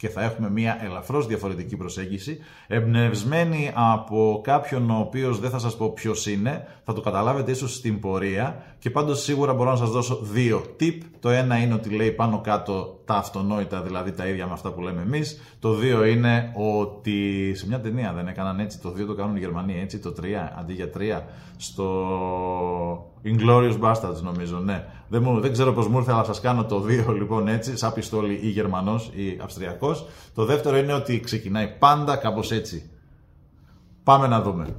και θα έχουμε μια ελαφρώς διαφορετική προσέγγιση, εμπνευσμένη από κάποιον ο οποίος δεν θα σας πω ποιος είναι, θα το καταλάβετε ίσως στην πορεία και πάντως σίγουρα μπορώ να σας δώσω δύο tip. Το ένα είναι ότι λέει πάνω κάτω τα αυτονόητα, δηλαδή τα ίδια με αυτά που λέμε εμείς. Το δύο είναι ότι σε μια ταινία δεν έκαναν έτσι, το δύο το κάνουν οι Γερμανοί έτσι, το τρία αντί για τρία, στο Inglorious Bastards νομίζω, ναι. Δεν, μου, δεν ξέρω πώς μου ήρθε, αλλά σας κάνω το δύο λοιπόν έτσι, σαν πιστόλι ή Γερμανός ή Αυστριακός. Το δεύτερο είναι ότι ξεκινάει πάντα κάπως έτσι. Πάμε να δούμε.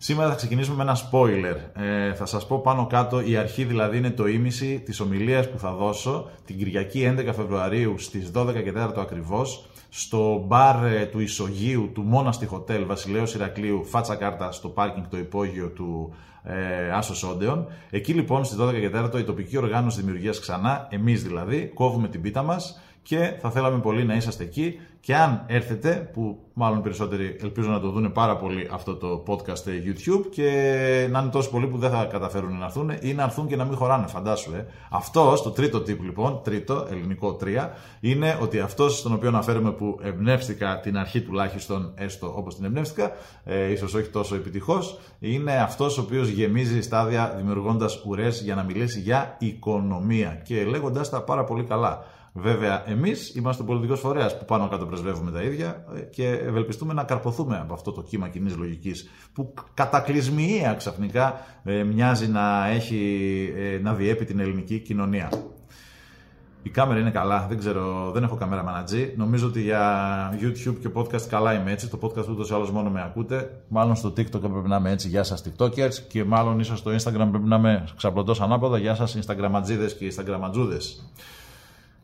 Σήμερα θα ξεκινήσουμε με ένα spoiler. Ε, θα σας πω πάνω κάτω, η αρχή δηλαδή είναι το ίμιση της ομιλίας που θα δώσω την Κυριακή 11 Φεβρουαρίου στις 12 και 4 ακριβώς στο μπαρ ε, του Ισογείου του Μόναστη Hotel Βασιλέως Ηρακλείου φάτσα κάρτα στο πάρκινγκ το υπόγειο του ε, Άσος Όντεον. Εκεί λοιπόν στις 12 και 4 η τοπική οργάνωση δημιουργίας ξανά, εμείς δηλαδή, κόβουμε την πίτα μας και θα θέλαμε πολύ να είσαστε εκεί και αν έρθετε, που μάλλον περισσότεροι ελπίζω να το δουν πάρα πολύ αυτό το podcast YouTube και να είναι τόσο πολλοί που δεν θα καταφέρουν να έρθουν ή να έρθουν και να μην χωράνε, φαντάσου. Ε. Αυτό, το τρίτο τύπο λοιπόν, τρίτο, ελληνικό τρία, είναι ότι αυτός στον οποίο αναφέρομαι που εμπνεύστηκα την αρχή τουλάχιστον, έστω όπως την εμπνεύστηκα, ε, ίσως όχι τόσο επιτυχώς, είναι αυτός ο οποίος γεμίζει στάδια δημιουργώντας ουρές για να μιλήσει για οικονομία και λέγοντας τα πάρα πολύ καλά. Βέβαια, εμείς είμαστε ο πολιτικός φορέας που πάνω κάτω πρεσβεύουμε τα ίδια και ευελπιστούμε να καρποθούμε από αυτό το κύμα κοινής λογικής που κατακλυσμιαία ξαφνικά ε, μοιάζει να, έχει, ε, να διέπει την ελληνική κοινωνία. Η κάμερα είναι καλά, δεν ξέρω, δεν έχω κάμερα μανατζή. Νομίζω ότι για YouTube και podcast καλά είμαι έτσι. Το podcast ούτως ή άλλως μόνο με ακούτε. Μάλλον στο TikTok πρέπει να είμαι έτσι. Γεια σας, TikTokers. Και μάλλον ίσως στο Instagram πρέπει να είμαι ξαπλωτός ανάποδα. Γεια σας, Instagramatζίδε και Instagramatζούδε.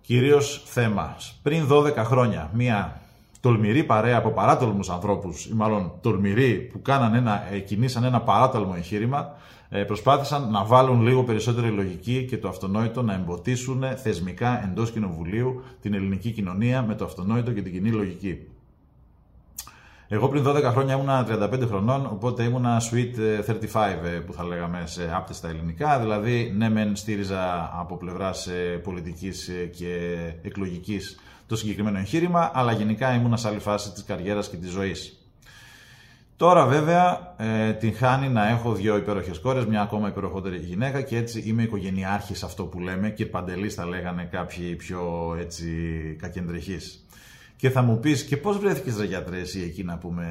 Κυρίως θέμα. Πριν 12 χρόνια, μια τολμηρή παρέα από παράτολμους ανθρώπους, ή μάλλον τολμηροί που κάναν ένα, ε, κινήσαν ένα παράτολμο εγχείρημα, ε, προσπάθησαν να βάλουν λίγο περισσότερη λογική και το αυτονόητο να εμποτίσουν θεσμικά εντός κοινοβουλίου την ελληνική κοινωνία με το αυτονόητο και την κοινή λογική. Εγώ πριν 12 χρόνια ήμουνα 35 χρονών, οπότε ήμουνα sweet 35 ε, που θα λέγαμε σε άπτες στα ελληνικά. Δηλαδή, ναι, μεν στήριζα από πλευράς ε, πολιτικής ε, και εκλογικής το συγκεκριμένο εγχείρημα, αλλά γενικά ήμουνα σε άλλη φάση της καριέρας και της ζωής. Τώρα βέβαια ε, την χάνει να έχω δύο υπέροχες κόρες, μια ακόμα υπεροχότερη γυναίκα και έτσι είμαι οικογενειάρχης αυτό που λέμε και παντελής θα λέγανε κάποιοι πιο έτσι κακεντρεχείς. Και θα μου πεις, και πώς βρέθηκες ρε γιατρέ ή εκεί να πούμε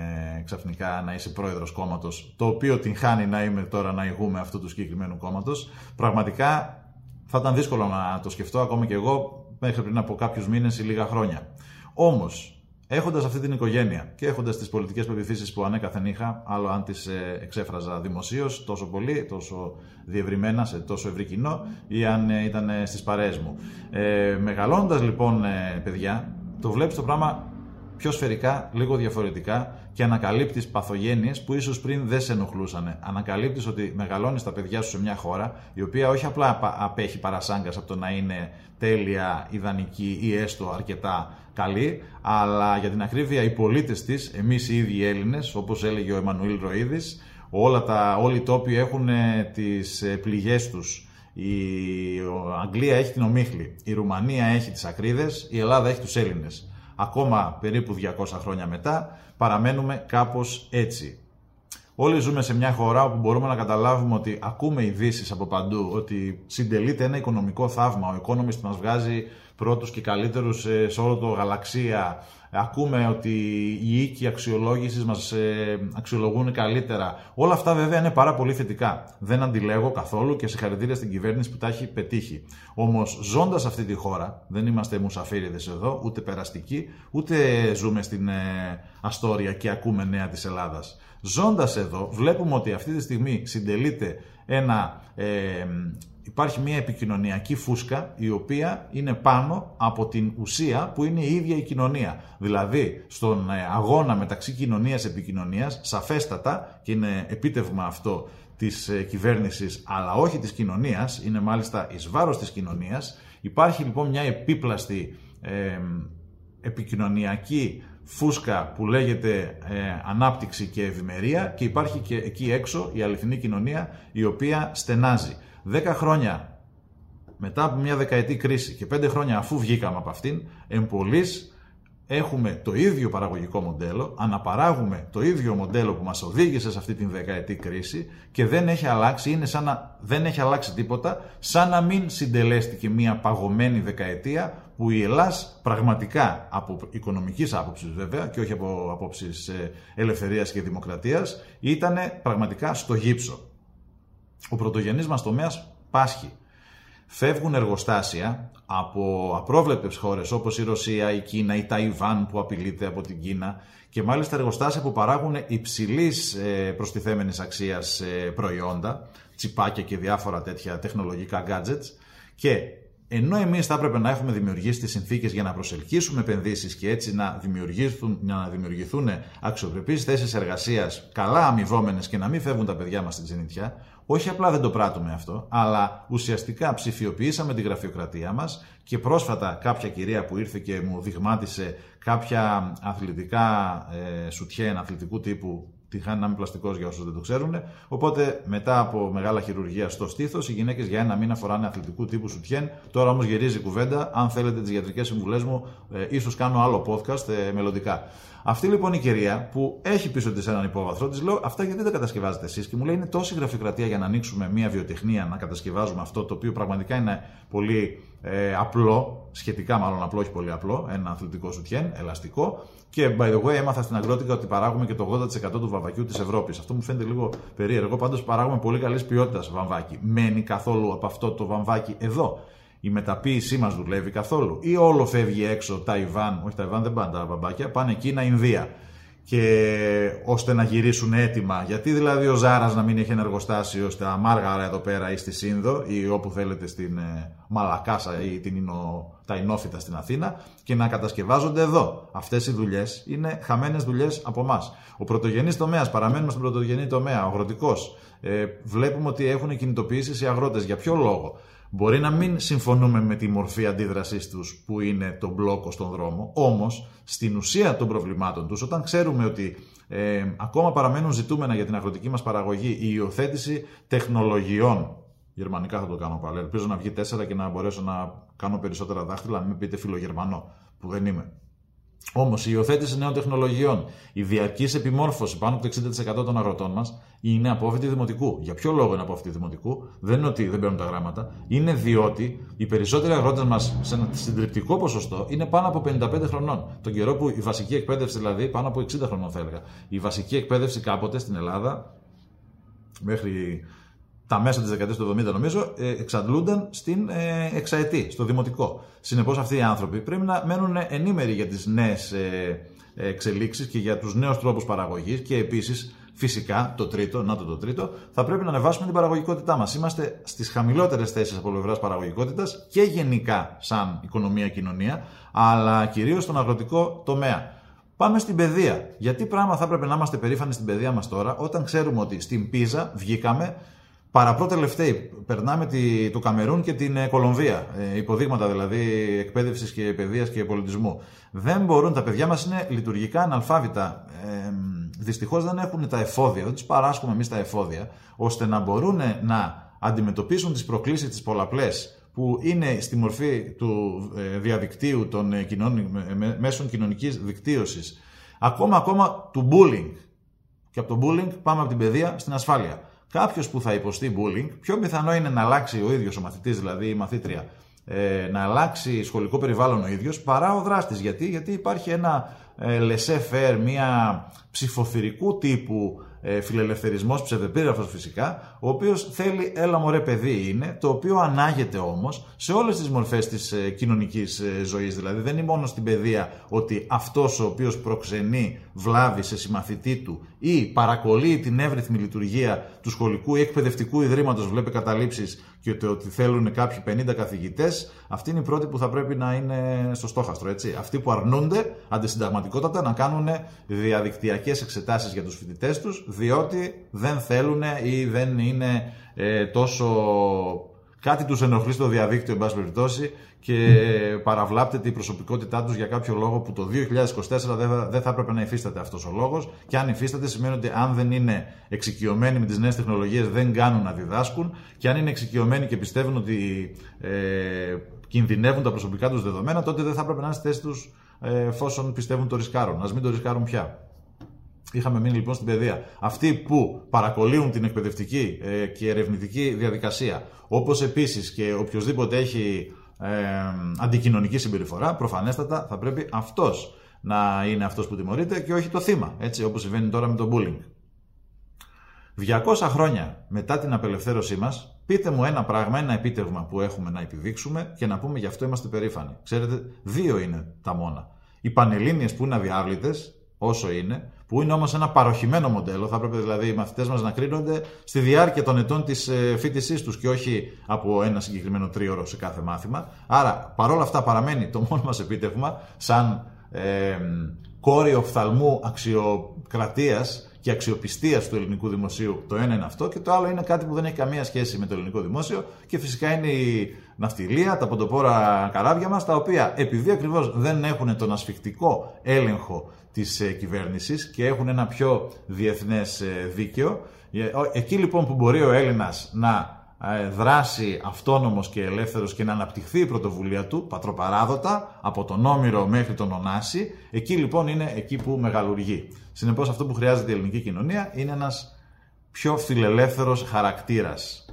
ξαφνικά να είσαι πρόεδρος κόμματος, το οποίο την χάνει να είμαι τώρα να ηγούμε αυτού του συγκεκριμένου κόμματος. Πραγματικά θα ήταν δύσκολο να το σκεφτώ ακόμα και εγώ μέχρι πριν από κάποιους μήνες ή λίγα χρόνια. Όμως, έχοντας αυτή την οικογένεια και έχοντας τις πολιτικές πεπιθήσεις που ανέκαθεν είχα, άλλο αν τις ε, εξέφραζα δημοσίως τόσο πολύ, τόσο διευρυμένα σε τόσο ευρύ κοινό, ή αν ε, ήταν στις παρέες μου. Ε, Μεγαλώντας λοιπόν, ε, παιδιά, το βλέπεις το πράγμα πιο σφαιρικά, λίγο διαφορετικά και ανακαλύπτεις παθογένειες που ίσως πριν δεν σε ενοχλούσαν. Ανακαλύπτεις ότι μεγαλώνεις τα παιδιά σου σε μια χώρα η οποία όχι απλά απέχει παρασάγκας από το να είναι τέλεια, ιδανική ή έστω αρκετά καλή, αλλά για την ακρίβεια οι πολίτες της, εμείς οι ίδιοι Έλληνες, όπως έλεγε ο Εμμανουήλ Ροίδης, όλα τα, όλοι οι τόποι έχουν ε, τις ε, πληγές τους η Αγγλία έχει την ομίχλη, η Ρουμανία έχει τις ακρίδες, η Ελλάδα έχει τους Έλληνες. Ακόμα περίπου 200 χρόνια μετά παραμένουμε κάπως έτσι. Όλοι ζούμε σε μια χώρα όπου μπορούμε να καταλάβουμε ότι ακούμε ειδήσεις από παντού, ότι συντελείται ένα οικονομικό θαύμα. Ο Economist μας βγάζει πρώτους και καλύτερους σε όλο το γαλαξία. Ακούμε ότι οι οίκοι αξιολόγησης μας ε, αξιολογούν καλύτερα. Όλα αυτά βέβαια είναι πάρα πολύ θετικά. Δεν αντιλέγω καθόλου και συγχαρητήρια στην κυβέρνηση που τα έχει πετύχει. Όμως ζώντας αυτή τη χώρα, δεν είμαστε μουσαφίριδες εδώ, ούτε περαστικοί, ούτε ζούμε στην ε, Αστόρια και ακούμε νέα της Ελλάδας. Ζώντας εδώ βλέπουμε ότι αυτή τη στιγμή συντελείται ένα ε, υπάρχει μια επικοινωνιακή φούσκα η οποία είναι πάνω από την ουσία που είναι η ίδια η κοινωνία. Δηλαδή, στον ε, αγώνα μεταξύ κοινωνίας επικοινωνίας, σαφέστατα, και είναι επίτευγμα αυτό της ε, κυβέρνησης, αλλά όχι της κοινωνίας, είναι μάλιστα εις βάρος της κοινωνίας, υπάρχει λοιπόν μια επίπλαστη ε, επικοινωνιακή φούσκα που λέγεται ε, ανάπτυξη και ευημερία και υπάρχει και εκεί έξω η αληθινή κοινωνία η οποία στενάζει. Δέκα χρόνια μετά από μια δεκαετή κρίση και πέντε χρόνια αφού βγήκαμε από αυτήν, εμπολής έχουμε το ίδιο παραγωγικό μοντέλο, αναπαράγουμε το ίδιο μοντέλο που μας οδήγησε σε αυτή την δεκαετή κρίση και δεν έχει αλλάξει, είναι σαν να δεν έχει αλλάξει τίποτα, σαν να μην συντελέστηκε μια παγωμένη δεκαετία που η Ελλάς πραγματικά από οικονομικής άποψης βέβαια και όχι από απόψεις ε, ελευθερίας και δημοκρατίας ήταν πραγματικά στο γύψο. Ο πρωτογενής μας τομέας πάσχει. Φεύγουν εργοστάσια από απρόβλεπτες χώρες όπως η Ρωσία, η Κίνα, η Ταϊβάν που απειλείται από την Κίνα και μάλιστα εργοστάσια που παράγουν υψηλής ε, προστιθέμενης αξίας ε, προϊόντα, τσιπάκια και διάφορα τέτοια τεχνολογικά gadgets και ενώ εμείς θα έπρεπε να έχουμε δημιουργήσει τις συνθήκες για να προσελκύσουμε επενδύσεις και έτσι να δημιουργηθούν, να δημιουργηθούν αξιοπρεπείς θέσεις εργασίας, καλά αμοιβόμενες και να μην φεύγουν τα παιδιά μας στην ξενιτιά, όχι απλά δεν το πράττουμε αυτό, αλλά ουσιαστικά ψηφιοποιήσαμε την γραφειοκρατία μας και πρόσφατα κάποια κυρία που ήρθε και μου δειγμάτισε κάποια αθλητικά ε, σουτιέν αθλητικού τύπου τη χάνει να είμαι πλαστικός για όσους δεν το ξέρουν. Οπότε μετά από μεγάλα χειρουργία στο στήθος, οι γυναίκες για ένα μήνα φοράνε αθλητικού τύπου σουτιέν. Τώρα όμως γυρίζει η κουβέντα. Αν θέλετε τις ιατρικέ συμβουλές μου, ε, ίσως κάνω άλλο podcast ε, μελλοντικά. Αυτή λοιπόν η κυρία που έχει πίσω της έναν υπόβαθρο, της λέω αυτά γιατί δεν τα κατασκευάζετε εσείς και μου λέει είναι τόση γραφειοκρατία για να ανοίξουμε μια βιοτεχνία να κατασκευάζουμε αυτό το οποίο πραγματικά είναι πολύ ε, απλό, σχετικά μάλλον απλό, όχι πολύ απλό, ένα αθλητικό σουτιέν, ελαστικό. Και by the way, έμαθα στην αγρότικα ότι παράγουμε και το 80% του βαμβακιού της Ευρώπης. Αυτό μου φαίνεται λίγο περίεργο. Πάντως παράγουμε πολύ καλής ποιότητας βαμβάκι. Μένει καθόλου από αυτό το βαμβάκι εδώ. Η μεταποίησή μας δουλεύει καθόλου. Ή όλο φεύγει έξω Ταϊβάν, όχι Ταϊβάν δεν πάνε τα βαμβάκια, πάνε Κίνα, Ινδία και ώστε να γυρίσουν έτοιμα. Γιατί δηλαδή ο Ζάρας να μην έχει ένα εργοστάσιο στα Μάργαρα εδώ πέρα ή στη Σύνδο ή όπου θέλετε στην ε, Μαλακάσα ή την Ινο, τα Ινόφυτα στην Αθήνα και να κατασκευάζονται εδώ. Αυτές οι δουλειές είναι χαμένες δουλειές από εμάς. Ο πρωτογενής τομέας, παραμένουμε στον πρωτογενή τομέα, ο αγροτικός. Ε, βλέπουμε ότι έχουν κινητοποιήσεις οι αγρότες. Για ποιο λόγο; Μπορεί να μην συμφωνούμε με τη μορφή αντίδρασής τους που είναι το μπλόκο στον δρόμο, όμως στην ουσία των προβλημάτων τους, όταν ξέρουμε ότι ε, ακόμα παραμένουν ζητούμενα για την αγροτική μας παραγωγή η υιοθέτηση τεχνολογιών. Γερμανικά θα το κάνω πάλι. Ελπίζω να βγει τέσσερα και να μπορέσω να κάνω περισσότερα δάχτυλα, να μην πείτε φιλογερμανό, που δεν είμαι. Όμως η υιοθέτηση νέων τεχνολογιών, η διαρκής επιμόρφωση πάνω από το 60% των αγροτών μας είναι απόφοιτη δημοτικού. Για ποιο λόγο είναι απόφοιτη δημοτικού, δεν είναι ότι δεν παίρνουν τα γράμματα, είναι διότι οι περισσότεροι αγρότες μας σε ένα συντριπτικό ποσοστό είναι πάνω από 55 χρονών. Τον καιρό που η βασική εκπαίδευση δηλαδή πάνω από 60 χρονών θα έλεγα. Η βασική εκπαίδευση κάποτε στην Ελλάδα μέχρι τα μέσα της δεκαετίας του 70 νομίζω, ε, εξαντλούνταν στην ε, εξαετή, στο δημοτικό. Συνεπώς αυτοί οι άνθρωποι πρέπει να μένουν ενήμεροι για τις νέες ε, εξελίξεις και για τους νέους τρόπους παραγωγής και επίσης Φυσικά, το τρίτο, να το το τρίτο, θα πρέπει να ανεβάσουμε την παραγωγικότητά μας. Είμαστε στις χαμηλότερες θέσεις από πλευράς παραγωγικότητας και γενικά σαν οικονομία-κοινωνία, αλλά κυρίως στον αγροτικό τομέα. Πάμε στην παιδεία. Γιατί πράγμα θα έπρεπε να είμαστε περήφανοι στην παιδεία μας τώρα, όταν ξέρουμε ότι στην Πίζα βγήκαμε Παραπρό τελευταίοι, περνάμε τη, το Καμερούν και την ε, Κολομβία. Ε, υποδείγματα δηλαδή εκπαίδευσης και παιδείας και πολιτισμού. Δεν μπορούν, τα παιδιά μας είναι λειτουργικά αναλφάβητα. Ε, Δυστυχώς δεν έχουν τα εφόδια, δεν τους παράσχουμε εμείς τα εφόδια, ώστε να μπορούν να αντιμετωπίσουν τις προκλήσεις τις πολλαπλές που είναι στη μορφή του ε, διαδικτύου των ε, μέσων κοινωνικής δικτύωσης. Ακόμα, ακόμα του bullying. Και από το bullying πάμε από την παιδεία στην ασφάλεια. Κάποιος που θα υποστεί bullying, πιο πιθανό είναι να αλλάξει ο ίδιος ο μαθητής, δηλαδή η μαθήτρια, ε, να αλλάξει σχολικό περιβάλλον ο ίδιος, παρά ο δράστης. Γιατί; Γιατί υπάρχει ένα ε, laissez μια ψηφοθυρικού τύπου ε, φιλελευθερισμός ψευδεπίγραφος φυσικά, ο οποίος θέλει έλα μωρέ παιδί είναι, το οποίο ανάγεται όμως σε όλες τις μορφές της ε, κοινωνικής ε, ζωής. Δηλαδή δεν είναι μόνο στην παιδεία ότι αυτός ο οποίος προξενεί βλάβη σε συμμαθητή του ή παρακολεί την εύρυθμη λειτουργία του σχολικού ή εκπαιδευτικού ιδρύματος, βλέπει καταλήψεις και το ότι θέλουν κάποιοι 50 καθηγητές, αυτοί είναι οι πρώτοι που θα πρέπει να είναι στο στόχαστρο. Έτσι. Αυτοί που αρνούνται αντισυνταγματικότατα να κάνουν διαδικτυακές εξετάσεις για τους φοιτητές τους, διότι δεν θέλουν ή δεν είναι ε, τόσο κάτι τους ενοχλεί στο διαδίκτυο, εν πάση περιπτώσει, και παραβλάπτεται η προσωπικότητά τους για κάποιο λόγο που το 2024 δεν θα έπρεπε να υφίσταται αυτός ο λόγος. Και αν υφίσταται, σημαίνει ότι αν δεν είναι εξοικειωμένοι με τις νέες τεχνολογίες, δεν κάνουν να διδάσκουν. Και αν είναι εξοικειωμένοι και πιστεύουν ότι ε, κινδυνεύουν τα προσωπικά τους δεδομένα, τότε δεν θα έπρεπε να είναι στη θέση τους ε, εφόσον πιστεύουν το ρισκάρουν. Α μην το ρισκάρουν πια. Είχαμε μείνει λοιπόν στην παιδεία. Αυτοί που παρακολύουν την εκπαιδευτική ε, και ερευνητική διαδικασία, όπως επίσης και οποιοδήποτε έχει ε, αντικοινωνική συμπεριφορά, προφανέστατα θα πρέπει αυτός να είναι αυτός που τιμωρείται και όχι το θύμα, έτσι όπως συμβαίνει τώρα με το bullying. 200 χρόνια μετά την απελευθέρωσή μας, πείτε μου ένα πράγμα, ένα επίτευγμα που έχουμε να επιδείξουμε και να πούμε γι' αυτό είμαστε περήφανοι. Ξέρετε, δύο είναι τα μόνα. Οι Πανελλήνιες που είναι αδιάβλητες, όσο είναι, που είναι όμως ένα παροχημένο μοντέλο. Θα έπρεπε δηλαδή οι μαθητές μας να κρίνονται στη διάρκεια των ετών της ε, φοιτησή τους και όχι από ένα συγκεκριμένο τρίωρο σε κάθε μάθημα. Άρα, παρόλα αυτά, παραμένει το μόνο μας επίτευγμα σαν ε, κόρη οφθαλμού αξιοκρατίας και αξιοπιστίας του ελληνικού δημοσίου. Το ένα είναι αυτό και το άλλο είναι κάτι που δεν έχει καμία σχέση με το ελληνικό δημόσιο και φυσικά είναι η ναυτιλία, τα ποντοπόρα καράβια μας, τα οποία επειδή ακριβώς δεν έχουν τον ασφικτικό έλεγχο της ε, κυβέρνησης και έχουν ένα πιο διεθνές ε, δίκαιο. Ε, εκεί λοιπόν που μπορεί ο Έλληνας να δράσει αυτόνομος και ελεύθερος και να αναπτυχθεί η πρωτοβουλία του, πατροπαράδοτα, από τον Όμηρο μέχρι τον Ωνάση, εκεί λοιπόν είναι εκεί που μεγαλουργεί. Συνεπώς αυτό που χρειάζεται η ελληνική κοινωνία είναι ένας πιο φιλελεύθερος χαρακτήρας.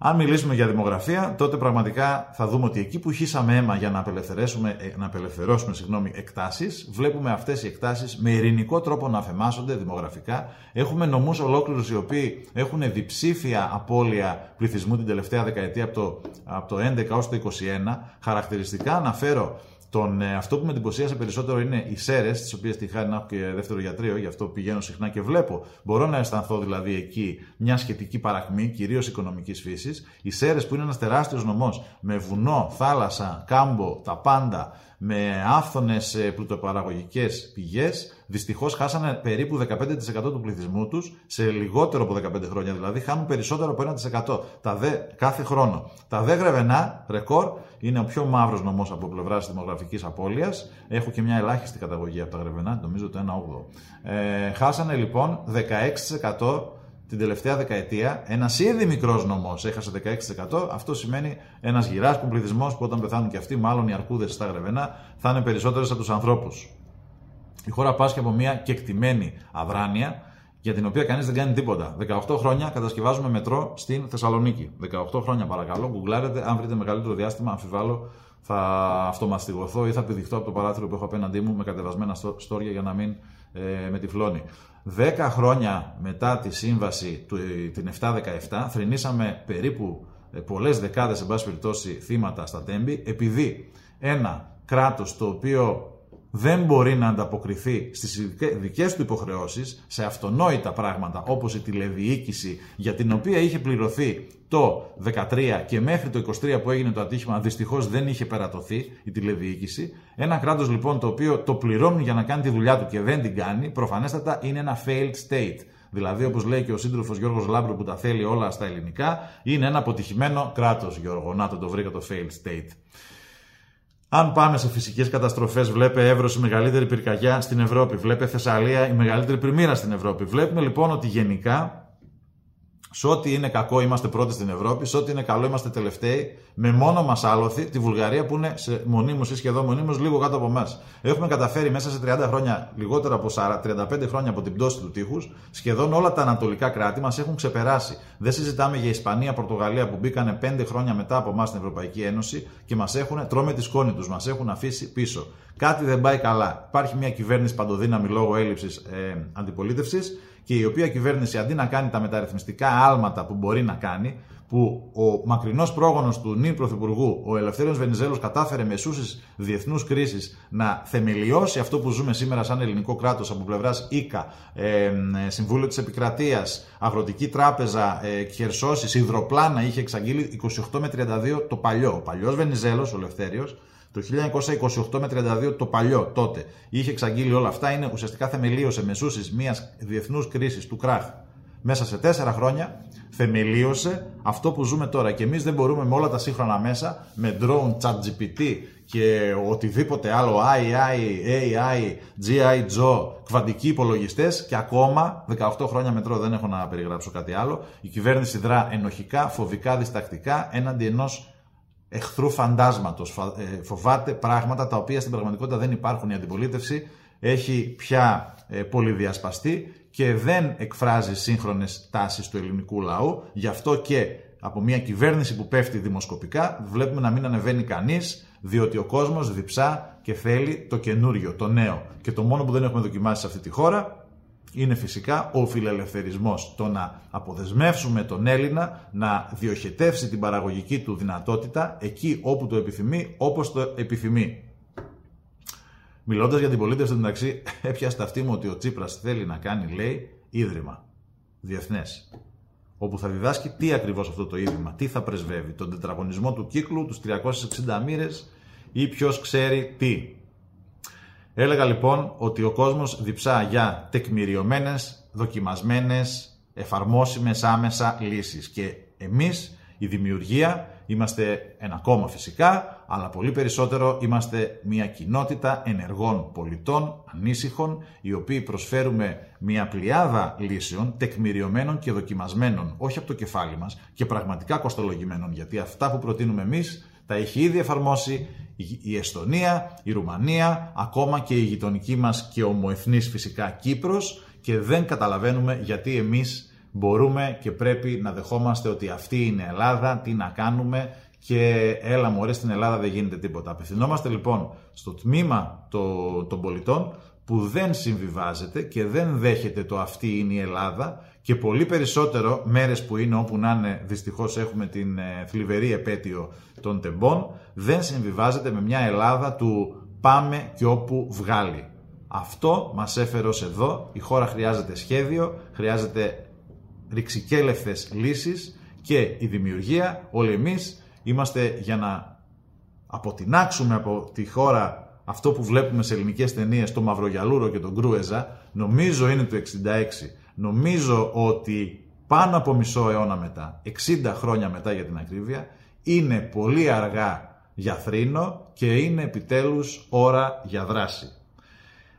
Αν μιλήσουμε για δημογραφία, τότε πραγματικά θα δούμε ότι εκεί που χύσαμε αίμα για να, απελευθερώσουμε, ε, να απελευθερώσουμε συγγνώμη, εκτάσεις, βλέπουμε αυτές οι εκτάσεις με ειρηνικό τρόπο να αφαιμάσονται δημογραφικά. Έχουμε νομούς ολόκληρους οι οποίοι έχουν διψήφια απώλεια πληθυσμού την τελευταία δεκαετία από το, από το 11 έως το 21. Χαρακτηριστικά αναφέρω τον, ε, αυτό που με εντυπωσίασε περισσότερο είναι οι σέρες, τις οποίες τη χάρη να έχω και δεύτερο γιατρείο, γι' αυτό πηγαίνω συχνά και βλέπω. Μπορώ να αισθανθώ δηλαδή εκεί μια σχετική παρακμή, κυρίως οικονομικής φύσης. Οι σέρες που είναι ένας τεράστιος νομός με βουνό, θάλασσα, κάμπο, τα πάντα, με άφθονες πλουτοπαραγωγικές πηγές, δυστυχώς χάσανε περίπου 15% του πληθυσμού τους σε λιγότερο από 15 χρόνια. Δηλαδή χάνουν περισσότερο από 1% τα δε, κάθε χρόνο. Τα δε γρεβενά, ρεκόρ, είναι ο πιο μαύρος νομός από πλευράς δημογραφικής απώλειας. Έχω και μια ελάχιστη καταγωγή από τα γρεβενά, νομίζω το 1,8. Ε, χάσανε λοιπόν 16% την τελευταία δεκαετία, ένας ήδη μικρός νομός έχασε 16%. Αυτό σημαίνει ένας γυράσκον πληθυσμός που όταν πεθάνουν και αυτοί, μάλλον οι αρκούδες στα γρεβενά, θα είναι περισσότερες από τους ανθρώπους. Η χώρα πάσχει από μια κεκτημένη αδράνεια για την οποία κανείς δεν κάνει τίποτα. 18 χρόνια κατασκευάζουμε μετρό στην Θεσσαλονίκη. 18 χρόνια παρακαλώ, γκουγκλάρετε. Αν βρείτε μεγαλύτερο διάστημα, αμφιβάλλω θα αυτομαστιγωθώ ή θα πηδηχτώ από το παράθυρο που έχω απέναντί μου με κατεβασμένα στόρια για να μην ε, με τυφλώνει. 10 χρόνια μετά τη σύμβαση του, την 717 θρυνήσαμε περίπου ε, πολλές δεκάδες εν πάση περιπτώσει θύματα στα τέμπη επειδή ένα κράτος το οποίο δεν μπορεί να ανταποκριθεί στις δικές του υποχρεώσεις σε αυτονόητα πράγματα όπως η τηλεδιοίκηση για την οποία είχε πληρωθεί το 13 και μέχρι το 23 που έγινε το ατύχημα δυστυχώς δεν είχε περατωθεί η τηλεδιοίκηση. Ένα κράτος λοιπόν το οποίο το πληρώνουν για να κάνει τη δουλειά του και δεν την κάνει προφανέστατα είναι ένα failed state. Δηλαδή, όπως λέει και ο σύντροφος Γιώργος Λάμπρο που τα θέλει όλα στα ελληνικά, είναι ένα αποτυχημένο κράτος, Γιώργο. Να το, το βρήκα το failed state. Αν πάμε σε φυσικές καταστροφές, βλέπε Εύρο η μεγαλύτερη πυρκαγιά στην Ευρώπη. Βλέπε Θεσσαλία η μεγαλύτερη πλημμύρα στην Ευρώπη. Βλέπουμε λοιπόν ότι γενικά σε ό,τι είναι κακό είμαστε πρώτοι στην Ευρώπη, σε ό,τι είναι καλό είμαστε τελευταίοι, με μόνο μας άλλοθι τη Βουλγαρία που είναι σε μονίμως ή σχεδόν μονίμως λίγο κάτω από εμάς. Έχουμε καταφέρει μέσα σε 30 χρόνια, λιγότερα από 35 χρόνια από την πτώση του τείχους, σχεδόν όλα τα ανατολικά κράτη μας έχουν ξεπεράσει. Δεν συζητάμε για Ισπανία, Πορτογαλία που μπήκανε 5 χρόνια μετά από εμάς στην Ευρωπαϊκή Ένωση και μας έχουν, τρώμε τη σκόνη τους, μας έχουν αφήσει πίσω. Κάτι δεν πάει καλά. Υπάρχει μια κυβέρνηση παντοδύναμη λόγω έλλειψης ε, αντιπολίτευσης και η οποία κυβέρνηση αντί να κάνει τα μεταρρυθμιστικά άλματα που μπορεί να κάνει, που ο μακρινός πρόγονος του νυν Πρωθυπουργού, ο Ελευθέρω Βενιζέλος, κατάφερε μεσούσει διεθνούς κρίση να θεμελιώσει αυτό που ζούμε σήμερα σαν ελληνικό κράτος από πλευράς ΙΚΑ, ε, Συμβούλιο της Επικρατείας, Αγροτική Τράπεζα, ε, Χερσώσει, Ιδροπλάνα, είχε εξαγγείλει 28 με 32 το παλιό. Ο παλιός Βενιζέλος, ο Ελευθέριος, το 1928 με 32 το παλιό τότε είχε εξαγγείλει όλα αυτά. Είναι ουσιαστικά θεμελίωσε μεσούσει μιας διεθνούς κρίσης του κράχ μέσα σε τέσσερα χρόνια θεμελίωσε αυτό που ζούμε τώρα. Και εμείς δεν μπορούμε με όλα τα σύγχρονα μέσα, με drone, chat GPT και οτιδήποτε άλλο, AI, AI, GI, Joe, κβαντικοί υπολογιστές και ακόμα 18 χρόνια μετρό δεν έχω να περιγράψω κάτι άλλο. Η κυβέρνηση δρά ενοχικά, φοβικά, διστακτικά έναντι ενός εχθρού φαντάσματος. Ε, φοβάται πράγματα τα οποία στην πραγματικότητα δεν υπάρχουν. Η αντιπολίτευση έχει πια ε, πολυδιασπαστεί και δεν εκφράζει σύγχρονες τάσεις του ελληνικού λαού. Γι' αυτό και από μια κυβέρνηση που πέφτει δημοσκοπικά βλέπουμε να μην ανεβαίνει κανείς διότι ο κόσμος διψά και θέλει το καινούριο, το νέο. Και το μόνο που δεν έχουμε δοκιμάσει σε αυτή τη χώρα είναι φυσικά ο φιλελευθερισμός. Το να αποδεσμεύσουμε τον Έλληνα να διοχετεύσει την παραγωγική του δυνατότητα εκεί όπου το επιθυμεί, όπως το επιθυμεί. Μιλώντας για την πολίτευση, μεταξύ, έπιασε αυτή μου ότι ο Τσίπρας θέλει να κάνει, λέει, ίδρυμα διεθνές. Όπου θα διδάσκει τι ακριβώς αυτό το ίδρυμα, τι θα πρεσβεύει, τον τετραγωνισμό του κύκλου, τους 360 μοίρες ή ποιος ξέρει τι. Έλεγα λοιπόν ότι ο κόσμος διψά για τεκμηριωμένες, δοκιμασμένες, εφαρμόσιμες άμεσα λύσεις. Και εμείς η δημιουργία Είμαστε ένα κόμμα φυσικά, αλλά πολύ περισσότερο είμαστε μια κοινότητα ενεργών πολιτών, ανήσυχων, οι οποίοι προσφέρουμε μια πλειάδα λύσεων τεκμηριωμένων και δοκιμασμένων, όχι από το κεφάλι μας και πραγματικά κοστολογημένων, γιατί αυτά που προτείνουμε εμείς τα έχει ήδη εφαρμόσει η Εστονία, η Ρουμανία, ακόμα και η γειτονική μας και ομοεθνής φυσικά Κύπρος και δεν καταλαβαίνουμε γιατί εμείς μπορούμε και πρέπει να δεχόμαστε ότι αυτή είναι Ελλάδα, τι να κάνουμε και έλα μωρέ στην Ελλάδα δεν γίνεται τίποτα. Απευθυνόμαστε λοιπόν στο τμήμα των πολιτών που δεν συμβιβάζεται και δεν δέχεται το αυτή είναι η Ελλάδα και πολύ περισσότερο μέρες που είναι όπου να είναι δυστυχώς έχουμε την ε, θλιβερή επέτειο των τεμπών δεν συμβιβάζεται με μια Ελλάδα του πάμε και όπου βγάλει. Αυτό μας έφερε ως εδώ, η χώρα χρειάζεται σχέδιο, χρειάζεται ρηξικέλευθες λύσεις και η δημιουργία, όλοι εμείς είμαστε για να αποτινάξουμε από τη χώρα αυτό που βλέπουμε σε ελληνικές ταινίες, το Μαυρογιαλούρο και τον Κρούεζα, νομίζω είναι το 66. Νομίζω ότι πάνω από μισό αιώνα μετά, 60 χρόνια μετά για την ακρίβεια, είναι πολύ αργά για θρήνο και είναι επιτέλους ώρα για δράση.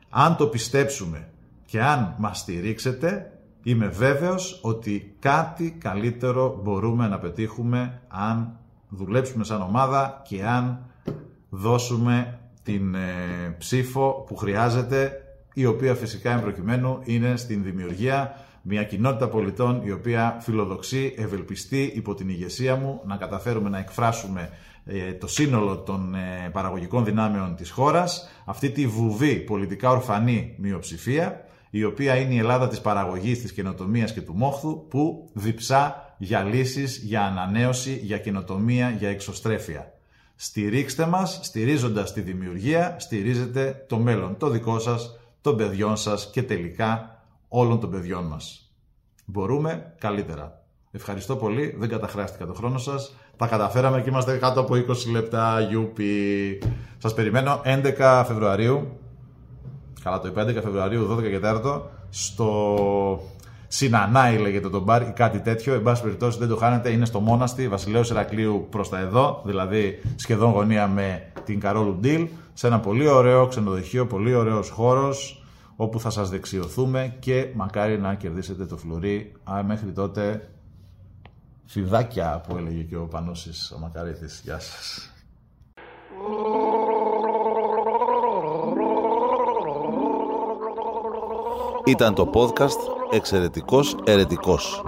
Αν το πιστέψουμε και αν μας στηρίξετε, Είμαι βέβαιος ότι κάτι καλύτερο μπορούμε να πετύχουμε αν δουλέψουμε σαν ομάδα και αν δώσουμε την ε, ψήφο που χρειάζεται η οποία φυσικά εμπροκειμένου είναι στην δημιουργία μια κοινότητα πολιτών η οποία φιλοδοξεί, ευελπιστεί υπό την ηγεσία μου να καταφέρουμε να εκφράσουμε ε, το σύνολο των ε, παραγωγικών δυνάμεων της χώρας, αυτή τη βουβή πολιτικά ορφανή μειοψηφία η οποία είναι η Ελλάδα της παραγωγής, της καινοτομίας και του μόχθου, που διψά για λύσεις, για ανανέωση, για καινοτομία, για εξωστρέφεια. Στηρίξτε μας, στηρίζοντας τη δημιουργία, στηρίζετε το μέλλον, το δικό σας, των παιδιών σας και τελικά όλων των παιδιών μας. Μπορούμε καλύτερα. Ευχαριστώ πολύ, δεν καταχράστηκα το χρόνο σας. Τα καταφέραμε και είμαστε κάτω από 20 λεπτά, γιούπι. Σας περιμένω 11 Φεβρουαρίου Καλά, το είπε 11 Φεβρουαρίου, 12 και 4 στο Συνανάη λέγεται το μπαρ ή κάτι τέτοιο. Εν πάση περιπτώσει δεν το χάνετε, είναι στο Μόναστη, Βασιλέο Ηρακλείου προς τα εδώ, δηλαδή σχεδόν γωνία με την Καρόλου Ντίλ, σε ένα πολύ ωραίο ξενοδοχείο, πολύ ωραίος χώρος, όπου θα σας δεξιωθούμε και μακάρι να κερδίσετε το φλουρί. Α, μέχρι τότε φιδάκια που έλεγε και ο Πανούσης ο Μακαρίτης. Γεια σας. Ήταν το podcast «Εξαιρετικός Ερετικός».